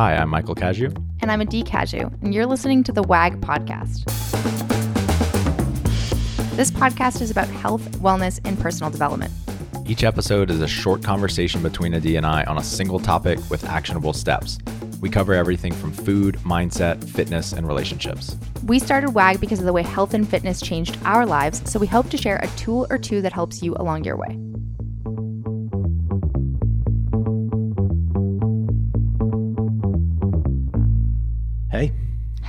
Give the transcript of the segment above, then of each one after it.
Hi, I'm Michael Cazayoux. And I'm Adee Cazayoux, and you're listening to the WAG podcast. This podcast is about health, wellness, and personal development. Each episode is a short conversation between Adee and I on a single topic with actionable steps. We cover everything from food, mindset, fitness, and relationships. We started WAG because of the way health and fitness changed our lives, so we hope to share a tool or two that helps you along your way.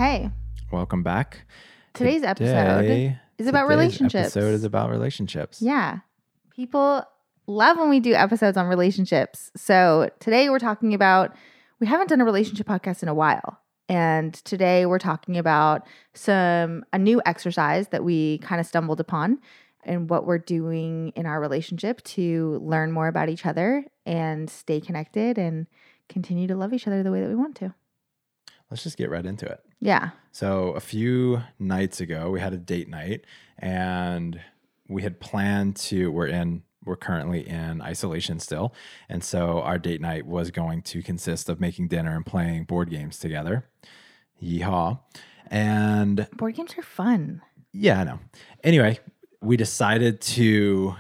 Hey, welcome back. today's episode is about relationships. Episode is about relationships. Yeah. People love when we do episodes on relationships. So today we're talking about, we haven't done a relationship podcast in a while. And today we're talking about some, a new exercise that we kind of stumbled upon and what we're doing in our relationship to learn more about each other and stay connected and continue to love each other the way that we want to. Let's just get right into it. Yeah. So a few nights ago, we had a date night, and we had planned to. We're in. We're currently in isolation still, and so our date night was going to consist of making dinner and playing board games together. Yeehaw! And Board games are fun. yeah, I know. Anyway, we decided to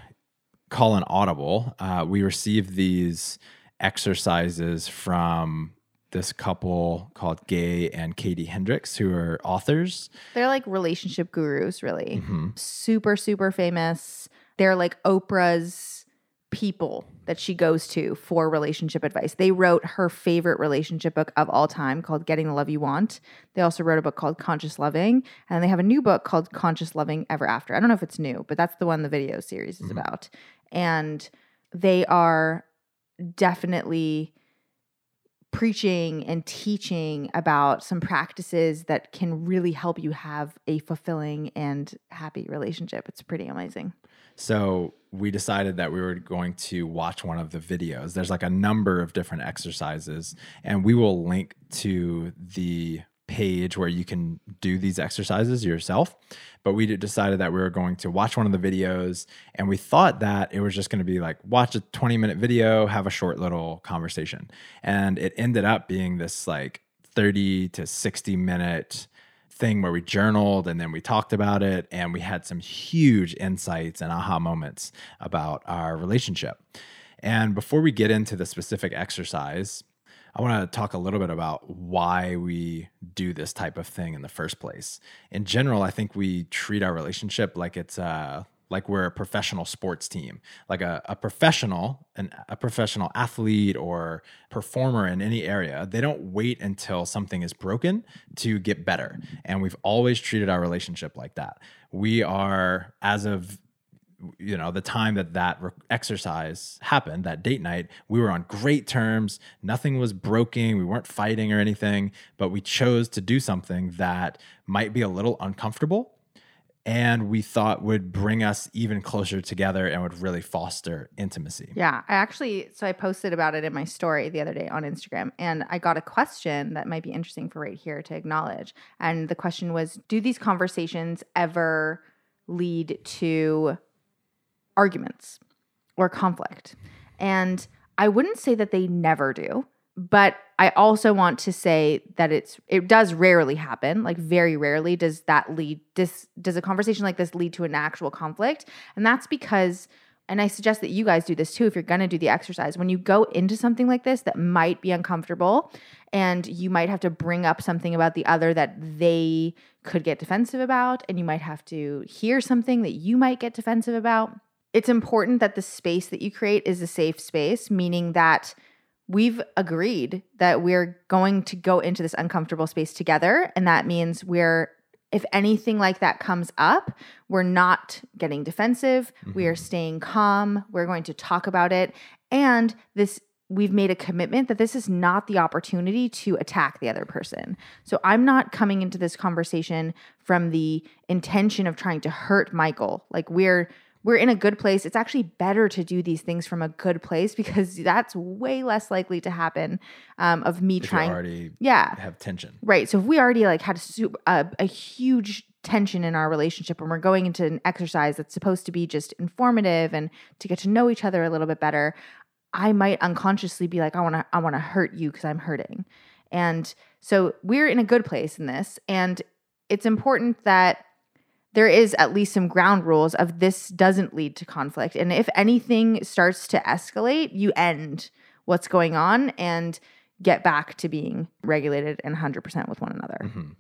call an audible. Uh, we received these exercises from this couple called Gay and Katie Hendricks, who are authors. They're like relationship gurus, really. Mhm. Super, super famous. They're like Oprah's people that she goes to for relationship advice. They wrote her favorite relationship book of all time called Getting the Love You Want. They also wrote a book called Conscious Loving, and they have a new book called Conscious Loving Ever After. I don't know if it's new, but that's the one the video series is Mhm. about. And they are definitely preaching and teaching about some practices that can really help you have a fulfilling and happy relationship. It's pretty amazing. So we decided that we were going to watch one of the videos. There's like a number of different exercises, and we will link to the page where you can do these exercises yourself. But we decided that we were going to watch one of the videos, and we thought that it was just going to be like watch a 20 minute video, have a short little conversation. And it ended up being this like 30 to 60 minute thing where we journaled and then we talked about it and we had some huge insights and aha moments about our relationship. And before we get into the specific exercise, I want to talk a little bit about why we do this type of thing in the first place. In general, I think we treat our relationship like it's uh like we're a professional sports team, like a, a professional, an, a professional athlete or performer in any area. They don't wait until something is broken to get better. And we've always treated our relationship like that. We are, as of you know the time that that exercise happened that date night we were on great terms. Nothing was broken. We weren't fighting or anything but we chose to do something that might be a little uncomfortable and we thought would bring us even closer together and would really foster intimacy. Yeah, I actually, so I posted about it in my story the other day on Instagram, and I got a question that might be interesting for right here to acknowledge. And the question was Do these conversations ever lead to arguments or conflict? And I wouldn't say that they never do, but I also want to say that it's it does rarely happen. Like very rarely does that lead this does a conversation like this lead to an actual conflict. And that's because and I suggest that you guys do this too if you're going to do the exercise. When you go into something like this that might be uncomfortable and you might have to bring up something about the other that they could get defensive about and you might have to hear something that you might get defensive about. It's important that the space that you create is a safe space, meaning that we've agreed that we're going to go into this uncomfortable space together. And that means we're, if anything like that comes up, we're not getting defensive. We are mm-hmm. staying calm. We're going to talk about it. And this, we've made a commitment that this is not the opportunity to attack the other person. So I'm not coming into this conversation from the intention of trying to hurt Michael. Like we're, we're in a good place. It's actually better to do these things from a good place because that's way less likely to happen. Um, of me if trying, already yeah, have tension right. So if we already like had a, a huge tension in our relationship and we're going into an exercise that's supposed to be just informative and to get to know each other a little bit better, I might unconsciously be like, I want to, I want to hurt you because I'm hurting. And so we're in a good place in this. And it's important that there is at least some ground rules of this doesn't lead to conflict. And if anything starts to escalate, you end what's going on and get back to being regulated and 100% with one another. Mm-hmm.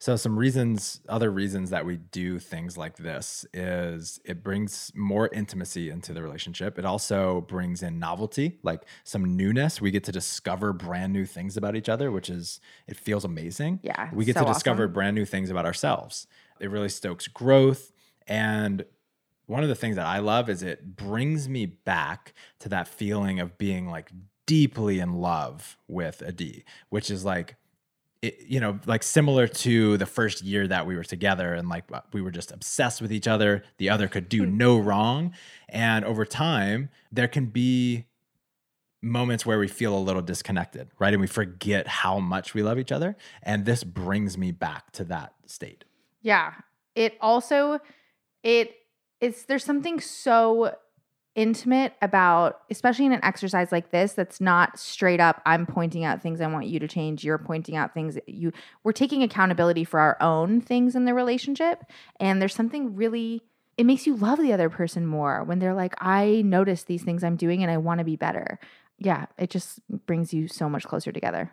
So, some reasons, other reasons that we do things like this is it brings more intimacy into the relationship. It also brings in novelty, like some newness. We get to discover brand new things about each other, which is, it feels amazing. Yeah. We get so to discover awesome. brand new things about ourselves. It really stokes growth. And one of the things that I love is it brings me back to that feeling of being like deeply in love with Adee, which is like, it, you know, like similar to the first year that we were together and like uh, we were just obsessed with each other. The other could do hmm. no wrong. And over time, there can be moments where we feel a little disconnected, right? And we forget how much we love each other. And this brings me back to that state. Yeah. It also it it's there's something so intimate about especially in an exercise like this that's not straight up I'm pointing out things I want you to change, you're pointing out things you we're taking accountability for our own things in the relationship and there's something really it makes you love the other person more when they're like I notice these things I'm doing and I want to be better. Yeah, it just brings you so much closer together.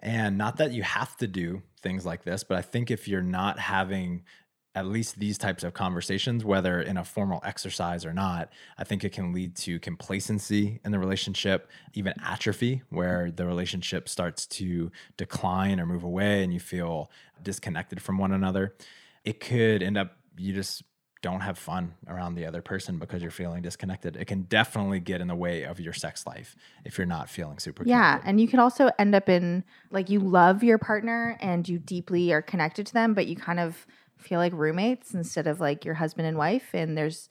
And not that you have to do things like this, but I think if you're not having at least these types of conversations, whether in a formal exercise or not, I think it can lead to complacency in the relationship, even atrophy, where the relationship starts to decline or move away and you feel disconnected from one another. It could end up, you just don't have fun around the other person because you're feeling disconnected. It can definitely get in the way of your sex life if you're not feeling super Yeah, connected. and you could also end up in like you love your partner and you deeply are connected to them, but you kind of feel like roommates instead of like your husband and wife and there's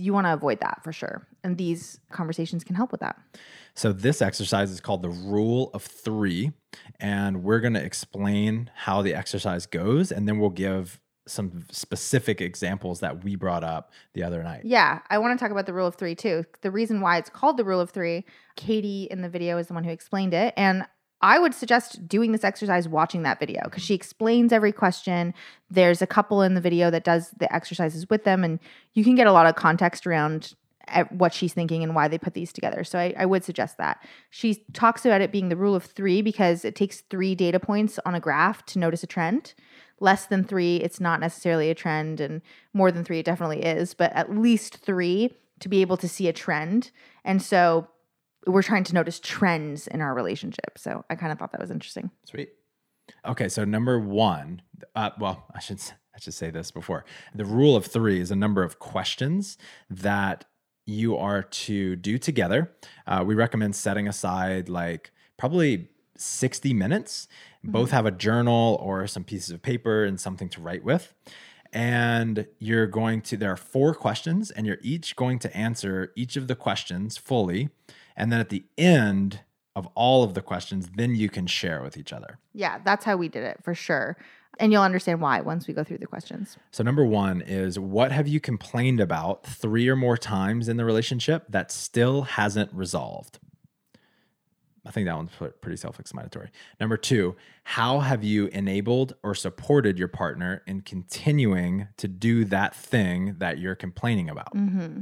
you want to avoid that for sure. And these conversations can help with that. So, this exercise is called the rule of three. And we're going to explain how the exercise goes. And then we'll give some specific examples that we brought up the other night. Yeah, I want to talk about the rule of 3 too. The reason why it's called the rule of 3, Katie in the video is the one who explained it and I would suggest doing this exercise watching that video because she explains every question. There's a couple in the video that does the exercises with them, and you can get a lot of context around what she's thinking and why they put these together. So I, I would suggest that. She talks about it being the rule of three because it takes three data points on a graph to notice a trend. Less than three, it's not necessarily a trend, and more than three, it definitely is, but at least three to be able to see a trend. And so we're trying to notice trends in our relationship. So I kind of thought that was interesting. Sweet. Okay, so number one, uh, well, I should I should say this before. The rule of three is a number of questions that you are to do together. Uh, we recommend setting aside like probably 60 minutes. Both mm-hmm. have a journal or some pieces of paper and something to write with. And you're going to, there are four questions, and you're each going to answer each of the questions fully. And then at the end of all of the questions, then you can share with each other. Yeah, that's how we did it for sure. And you'll understand why once we go through the questions. So, number one is what have you complained about three or more times in the relationship that still hasn't resolved? I think that one's pretty self explanatory. Number two, how have you enabled or supported your partner in continuing to do that thing that you're complaining about? Mm-hmm.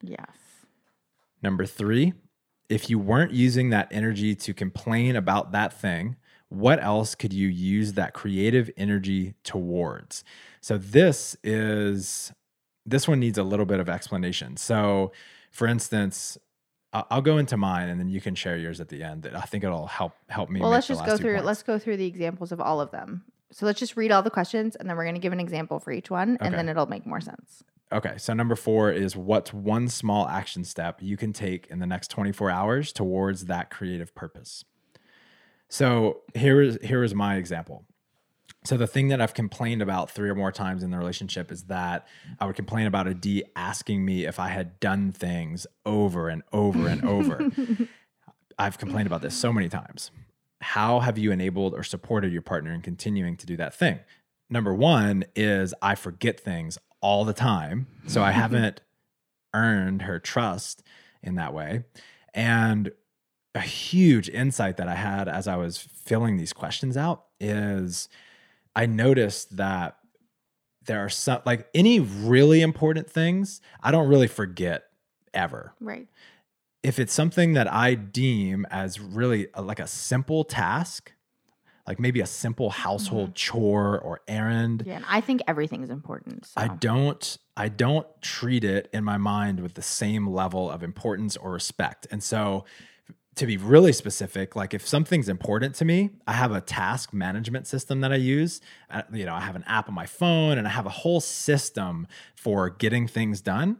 Yes. Number three, if you weren't using that energy to complain about that thing, what else could you use that creative energy towards? So this is this one needs a little bit of explanation. So, for instance, I'll go into mine and then you can share yours at the end. I think it'll help help me. Well, let's just go through. points. Let's go through the examples of all of them. So let's just read all the questions, and then we're going to give an example for each one, and then it'll make more sense. Okay, so number four is what's one small action step you can take in the next 24 hours towards that creative purpose? So here is here is my example. So the thing that I've complained about three or more times in the relationship is that I would complain about Adee asking me if I had done things over and over and over. I've complained about this so many times. How have you enabled or supported your partner in continuing to do that thing? Number one is I forget things all the time. So I haven't earned her trust in that way. And a huge insight that I had as I was filling these questions out is I noticed that there are some like any really important things I don't really forget ever. Right. If it's something that I deem as really a, like a simple task, like maybe a simple household mm-hmm. chore or errand, Yeah. And I think everything is important. So. I don't I don't treat it in my mind with the same level of importance or respect. And so to be really specific, like if something's important to me, I have a task management system that I use. Uh, you know, I have an app on my phone and I have a whole system for getting things done.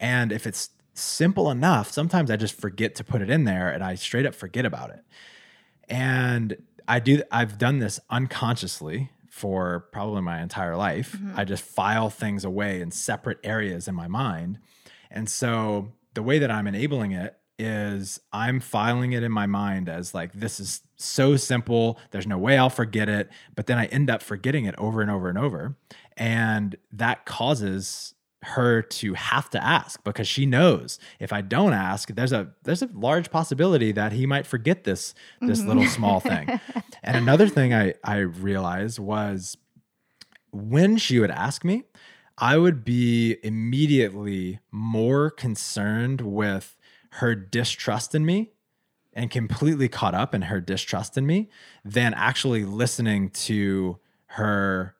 And if it's simple enough, sometimes I just forget to put it in there and I straight up forget about it. And I do I've done this unconsciously for probably my entire life. I just file things away in separate areas in my mind. And so the way that I'm enabling it is I'm filing it in my mind as like this is so simple, there's no way I'll forget it, but then I end up forgetting it over and over and over. And that causes her to have to ask because she knows if I don't ask, there's a there's a large possibility that he might forget this this mm-hmm. little small thing. And another thing I I realized was when she would ask me, I would be immediately more concerned with her distrust in me and completely caught up in her distrust in me than actually listening to her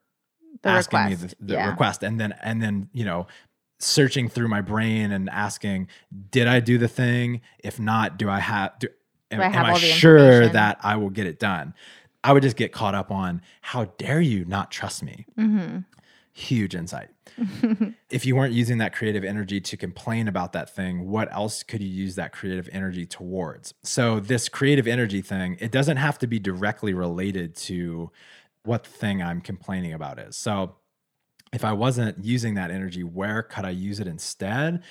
The asking me the, the yeah. request and then and then you know searching through my brain and asking did i do the thing? If not do i have do, am, I am have I all the sure that i will get it done? I would just get caught up on how dare you not trust me? Mm-hmm. Huge insight if you weren't using that creative energy to complain about that thing, what else could you use that creative energy towards? So, this creative energy thing, it doesn't have to be directly related to what the thing I'm complaining about is. So, if I wasn't using that energy, where could I use it instead?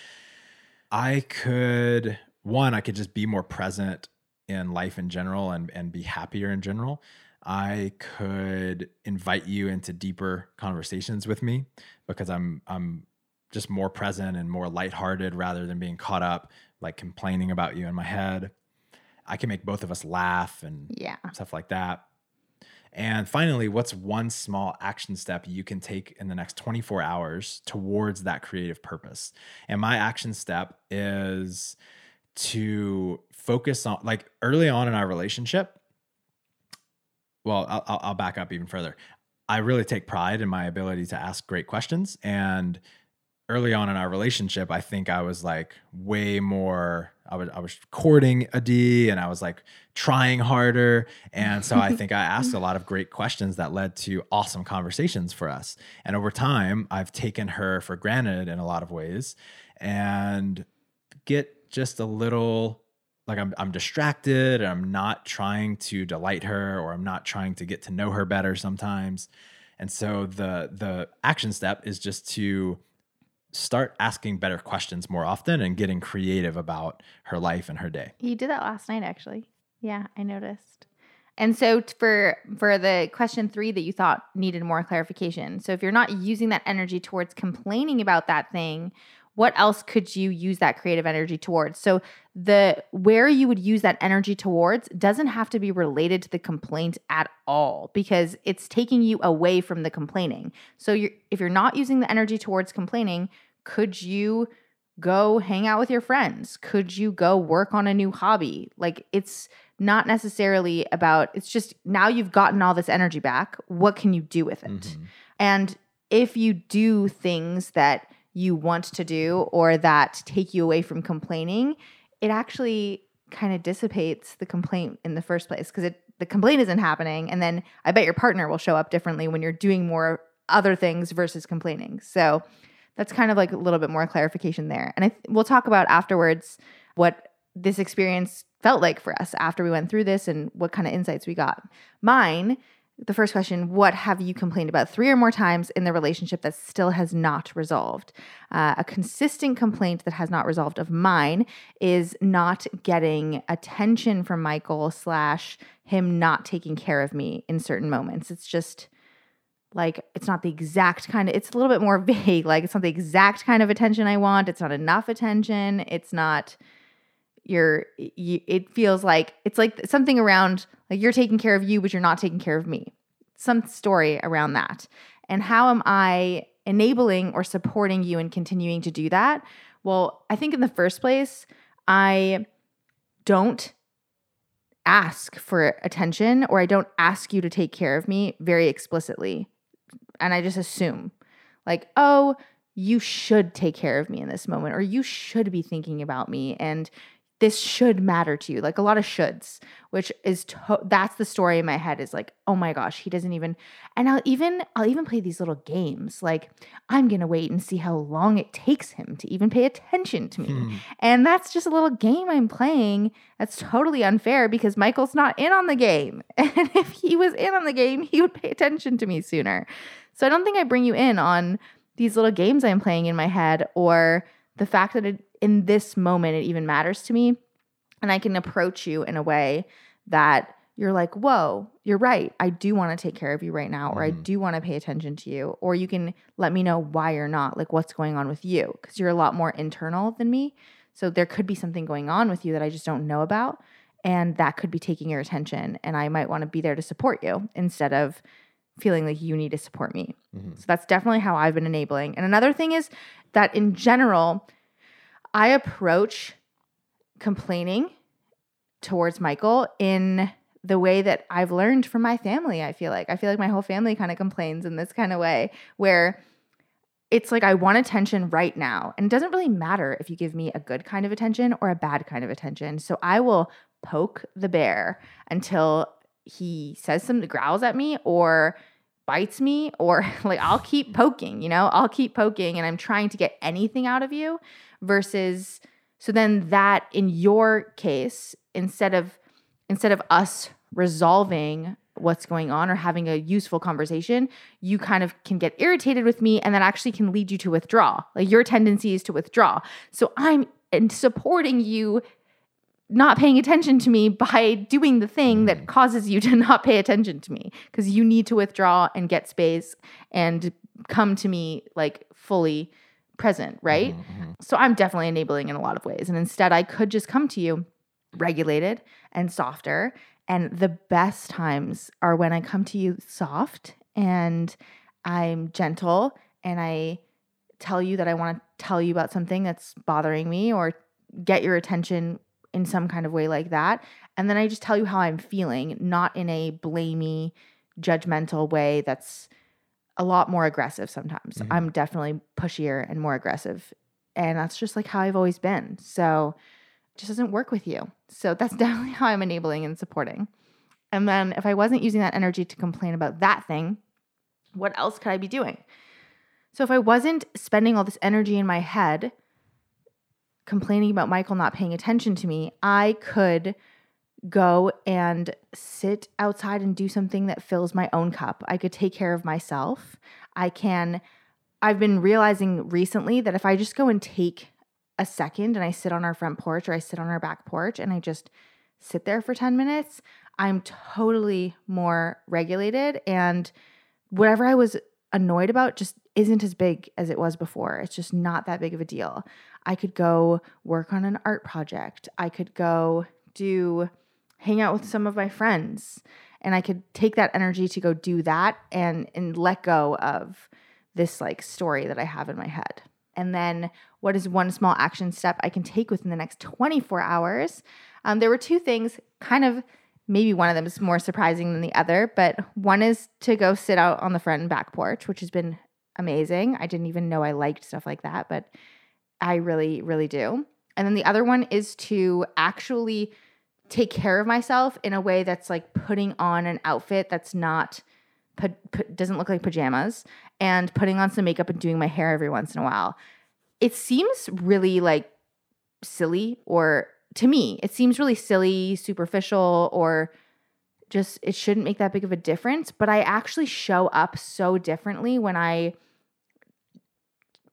I could, one, I could just be more present in life in general and, and be happier in general. I could invite you into deeper conversations with me because I'm I'm just more present and more lighthearted rather than being caught up like complaining about you in my head. I can make both of us laugh and Yeah. stuff like that. And finally, what's one small action step you can take in the next 24 hours towards that creative purpose? And my action step is to focus on, like early on in our relationship. Well, I'll, I'll back up even further. I really take pride in my ability to ask great questions. And early on in our relationship, I think I was like way more. I was I was courting Adee, and I was like trying harder, and so I think I asked a lot of great questions that led to awesome conversations for us. And over time, I've taken her for granted in a lot of ways, and get just a little like I'm I'm distracted and I'm not trying to delight her or I'm not trying to get to know her better sometimes. And so the the action step is just to start asking better questions more often and getting creative about her life and her day. You did that last night, actually. Yeah, I noticed. And so for for the question three that you thought needed more clarification. So if you're not using that energy towards complaining about that thing, what else could you use that creative energy towards? So the where you would use that energy towards doesn't have to be related to the complaint at all because it's taking you away from the complaining. So you're if you're not using the energy towards complaining, could you go hang out with your friends? Could you go work on a new hobby? Like it's not necessarily about it's just now you've gotten all this energy back. What can you do with it? Mhm. And if you do things that you want to do or that take you away from complaining, it actually kind of dissipates the complaint in the first place because it the complaint isn't happening and then I bet your partner will show up differently when you're doing more other things versus complaining. So that's kind of like a little bit more clarification there. And I th- we'll talk about afterwards what this experience felt like for us after we went through this and what kind of insights we got. Mine, the first question, what have you complained about three or more times in the relationship that still has not resolved? Uh, a consistent complaint that has not resolved of mine is not getting attention from Michael slash him not taking care of me in certain moments. It's just like it's not the exact kind of it's a little bit more vague like it's not the exact kind of attention i want it's not enough attention it's not you're you, it feels like it's like something around like you're taking care of you but you're not taking care of me. Some story around that. And how am i enabling or supporting you and continuing to do that? Well i think in the first place i don't ask for attention or i don't ask you to take care of me very explicitly. And i just assume like oh you should take care of me in this moment or you should be thinking about me. And this should matter to you like a lot of shoulds which is to- that's the story in my head is like oh my gosh he doesn't even and i'll even i'll even play these little games like i'm gonna wait and see how long it takes him to even pay attention to me. Hmm. and that's just a little game i'm playing that's totally unfair because michael's not in on the game. And if he was in on the game he would pay attention to me sooner. So i don't think i bring you in on these little games i'm playing in my head or the fact that it, in this moment it even matters to me and i can approach you in a way that you're like whoa you're right i do want to take care of you right now or i Mhm. do want to pay attention to you or you can let me know why you're not like what's going on with you because you're a lot more internal than me so there could be something going on with you that i just don't know about and that could be taking your attention and i might want to be there to support you instead of feeling like you need to support me Mhm. so that's definitely how I've been enabling. And another thing is that in general, I approach complaining towards Michael in the way that I've learned from my family. I feel like I feel like my whole family kind of complains in this kind of way where it's like I want attention right now. And it doesn't really matter if you give me a good kind of attention or a bad kind of attention. So I will poke the bear until he says something, growls at me, or bites me, or like I'll keep poking, you know, I'll keep poking and I'm trying to get anything out of you versus so then that in your case, instead of instead of us resolving what's going on or having a useful conversation, you kind of can get irritated with me and that actually can lead you to withdraw. Like your tendency is to withdraw. So I'm in supporting you not paying attention to me by doing the thing that causes you to not pay attention to me because you need to withdraw and get space and come to me like fully present, right? Mhm. So I'm definitely enabling in a lot of ways. And instead, I could just come to you regulated and softer. And the best times are when I come to you soft and I'm gentle and I tell you that I want to tell you about something that's bothering me or get your attention in some kind of way like that. And then I just tell you how I'm feeling, not in a blamey, judgmental way that's a lot more aggressive sometimes. Mhm. I'm definitely pushier and more aggressive. And that's just like how I've always been. So it just doesn't work with you. So that's definitely how I'm enabling and supporting. And then if I wasn't using that energy to complain about that thing, what else could I be doing? So if I wasn't spending all this energy in my head complaining about Michael not paying attention to me, I could go and sit outside and do something that fills my own cup. I could take care of myself. I can I've been realizing recently that if I just go and take a second and I sit on our front porch or I sit on our back porch and I just sit there for 10 minutes, I'm totally more regulated and whatever I was annoyed about just isn't as big as it was before. It's just not that big of a deal. I could go work on an art project. I could go do hang out with some of my friends and I could take that energy to go do that and and let go of this like story that I have in my head. And then what is one small action step I can take within the next 24 hours? Um, there were two things, kind of maybe one of them is more surprising than the other, but one is to go sit out on the front and back porch, which has been amazing. I didn't even know I liked stuff like that, but I really, really do. And then the other one is to actually take care of myself in a way that's like putting on an outfit that's not doesn't look like pajamas and putting on some makeup and doing my hair every once in a while. It seems really like silly or to me, it seems really silly, superficial or just it shouldn't make that big of a difference, but I actually show up so differently when I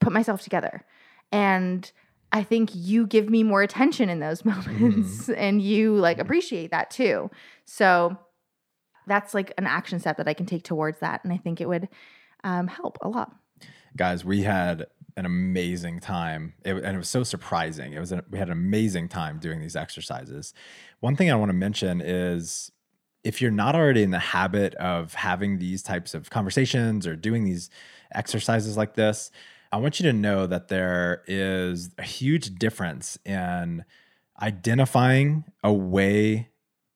put myself together. And I think you give me more attention in those moments and you like appreciate that too. So that's like an action step that I can take towards that. And I think it would um, help a lot. Guys, we had an amazing time. It, and it was so surprising. It was a, we had an amazing time doing these exercises. One thing I want to mention is if you're not already in the habit of having these types of conversations or doing these exercises like this, I want you to know that there is a huge difference in identifying a way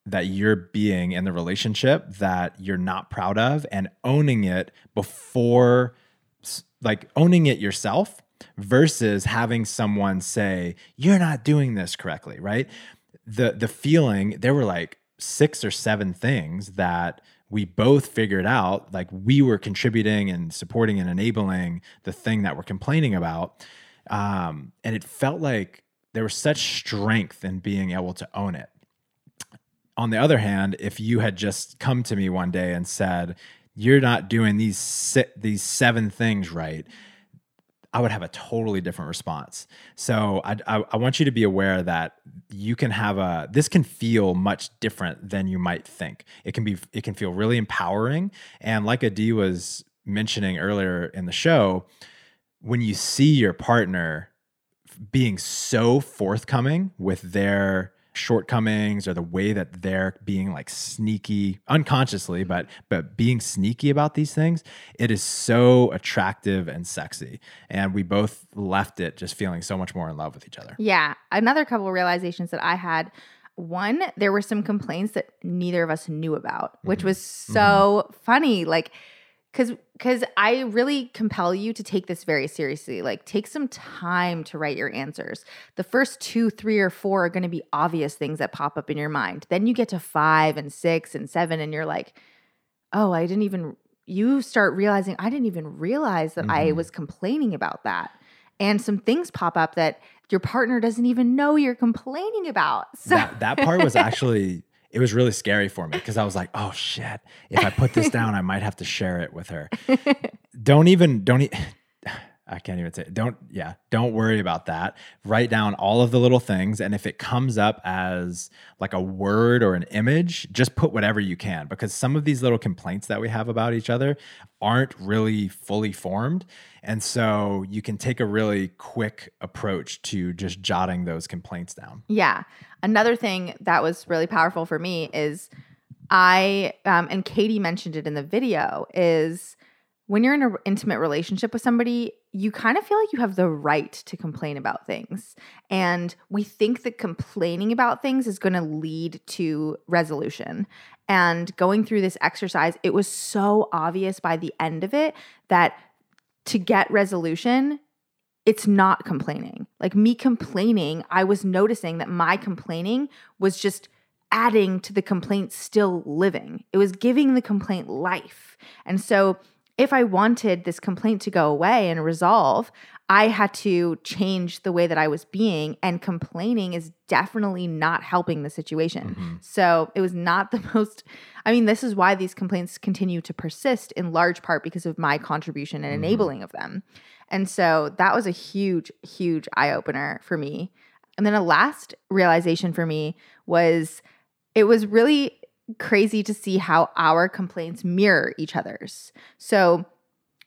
that you're being in the relationship that you're not proud of and owning it before like owning it yourself versus having someone say you're not doing this correctly right? The the feeling there were like six or seven things that we both figured out like we were contributing and supporting and enabling the thing that we're complaining about. Um, and it felt like there was such strength in being able to own it. On the other hand if you had just come to me one day and said you're not doing these these seven things right I would have a totally different response. So I, I, I, want you to be aware that you can have a this can feel much different than you might think. It can be it can feel really empowering, and like Adee was mentioning earlier in the show, when you see your partner being so forthcoming with their shortcomings or the way that they're being like sneaky unconsciously but but being sneaky about these things it is so attractive and sexy and we both left it just feeling so much more in love with each other yeah another couple realizations that i had one there were some complaints that neither of us knew about which mm-hmm. was so mm-hmm. funny like because because i really compel you to take this very seriously. Like take some time to write your answers. The first two three or four are going to be obvious things that pop up in your mind. Then you get to five and six and seven and you're like oh i didn't even you start realizing i didn't even realize that mm-hmm. i was complaining about that. And some things pop up that your partner doesn't even know you're complaining about. So that, that part was actually it was really scary for me because I was like, oh shit, if I put this down, I might have to share it with her. don't even, don't, e- I can't even say, it. don't, yeah, don't worry about that. Write down all of the little things. And if it comes up as like a word or an image, just put whatever you can because some of these little complaints that we have about each other aren't really fully formed. And so you can take a really quick approach to just jotting those complaints down. Yeah. Another thing that was really powerful for me is I, um, and Katie mentioned it in the video, is when you're in an intimate relationship with somebody, you kind of feel like you have the right to complain about things. And we think that complaining about things is going to lead to resolution. And going through this exercise, it was so obvious by the end of it that to get resolution, it's not complaining. Like me complaining, I was noticing that my complaining was just adding to the complaint still living. It was giving the complaint life. And so if I wanted this complaint to go away and resolve, I had to change the way that I was being, and complaining is definitely not helping the situation. Mm-hmm. So it was not the most, I mean, this is why these complaints continue to persist in large part because of my contribution and mm-hmm. enabling of them. And so that was a huge, huge eye opener for me. And then a last realization for me was it was really crazy to see how our complaints mirror each other's. So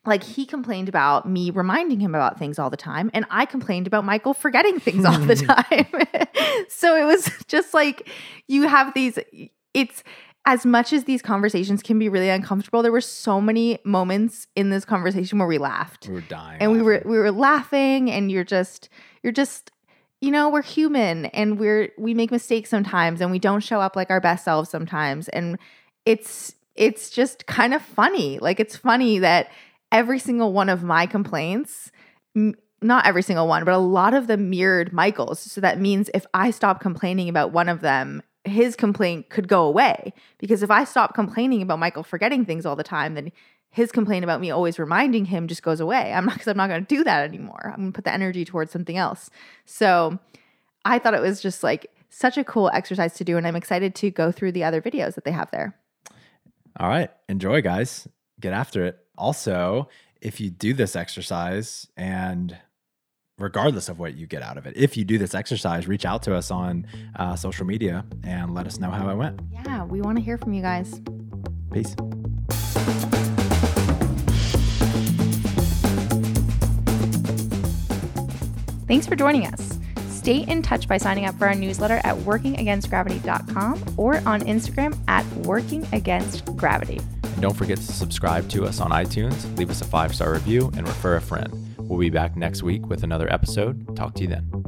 like he complained about me reminding him about things all the time and i complained about michael forgetting things all the time so it was just like you have these it's as much as these conversations can be really uncomfortable there were so many moments in this conversation where we laughed we were dying and laughing. we were we were laughing and you're just you're just you know we're human and we're we make mistakes sometimes and we don't show up like our best selves sometimes and it's it's just kind of funny like it's funny that every single one of my complaints, m- not every single one, but a lot of them mirrored Michael's. So that means if I stop complaining about one of them, his complaint could go away. Because if I stop complaining about Michael forgetting things all the time, then his complaint about me always reminding him just goes away. I'm not because I'm not going to do that anymore. I'm going to put the energy towards something else. So I thought it was just like such a cool exercise to do, and I'm excited to go through the other videos that they have there. All right, enjoy, guys. Get after it. Also, if you do this exercise and regardless of what you get out of it. If you do this exercise, reach out to us on uh, social media and let us know how it went. Yeah, we want to hear from you guys. Peace. Thanks for joining us. Stay in touch by signing up for our newsletter at workingagainstgravity.com or on Instagram at workingagainstgravity. And don't forget to subscribe to us on iTunes, leave us a five star review, and refer a friend. We'll be back next week with another episode. Talk to you then.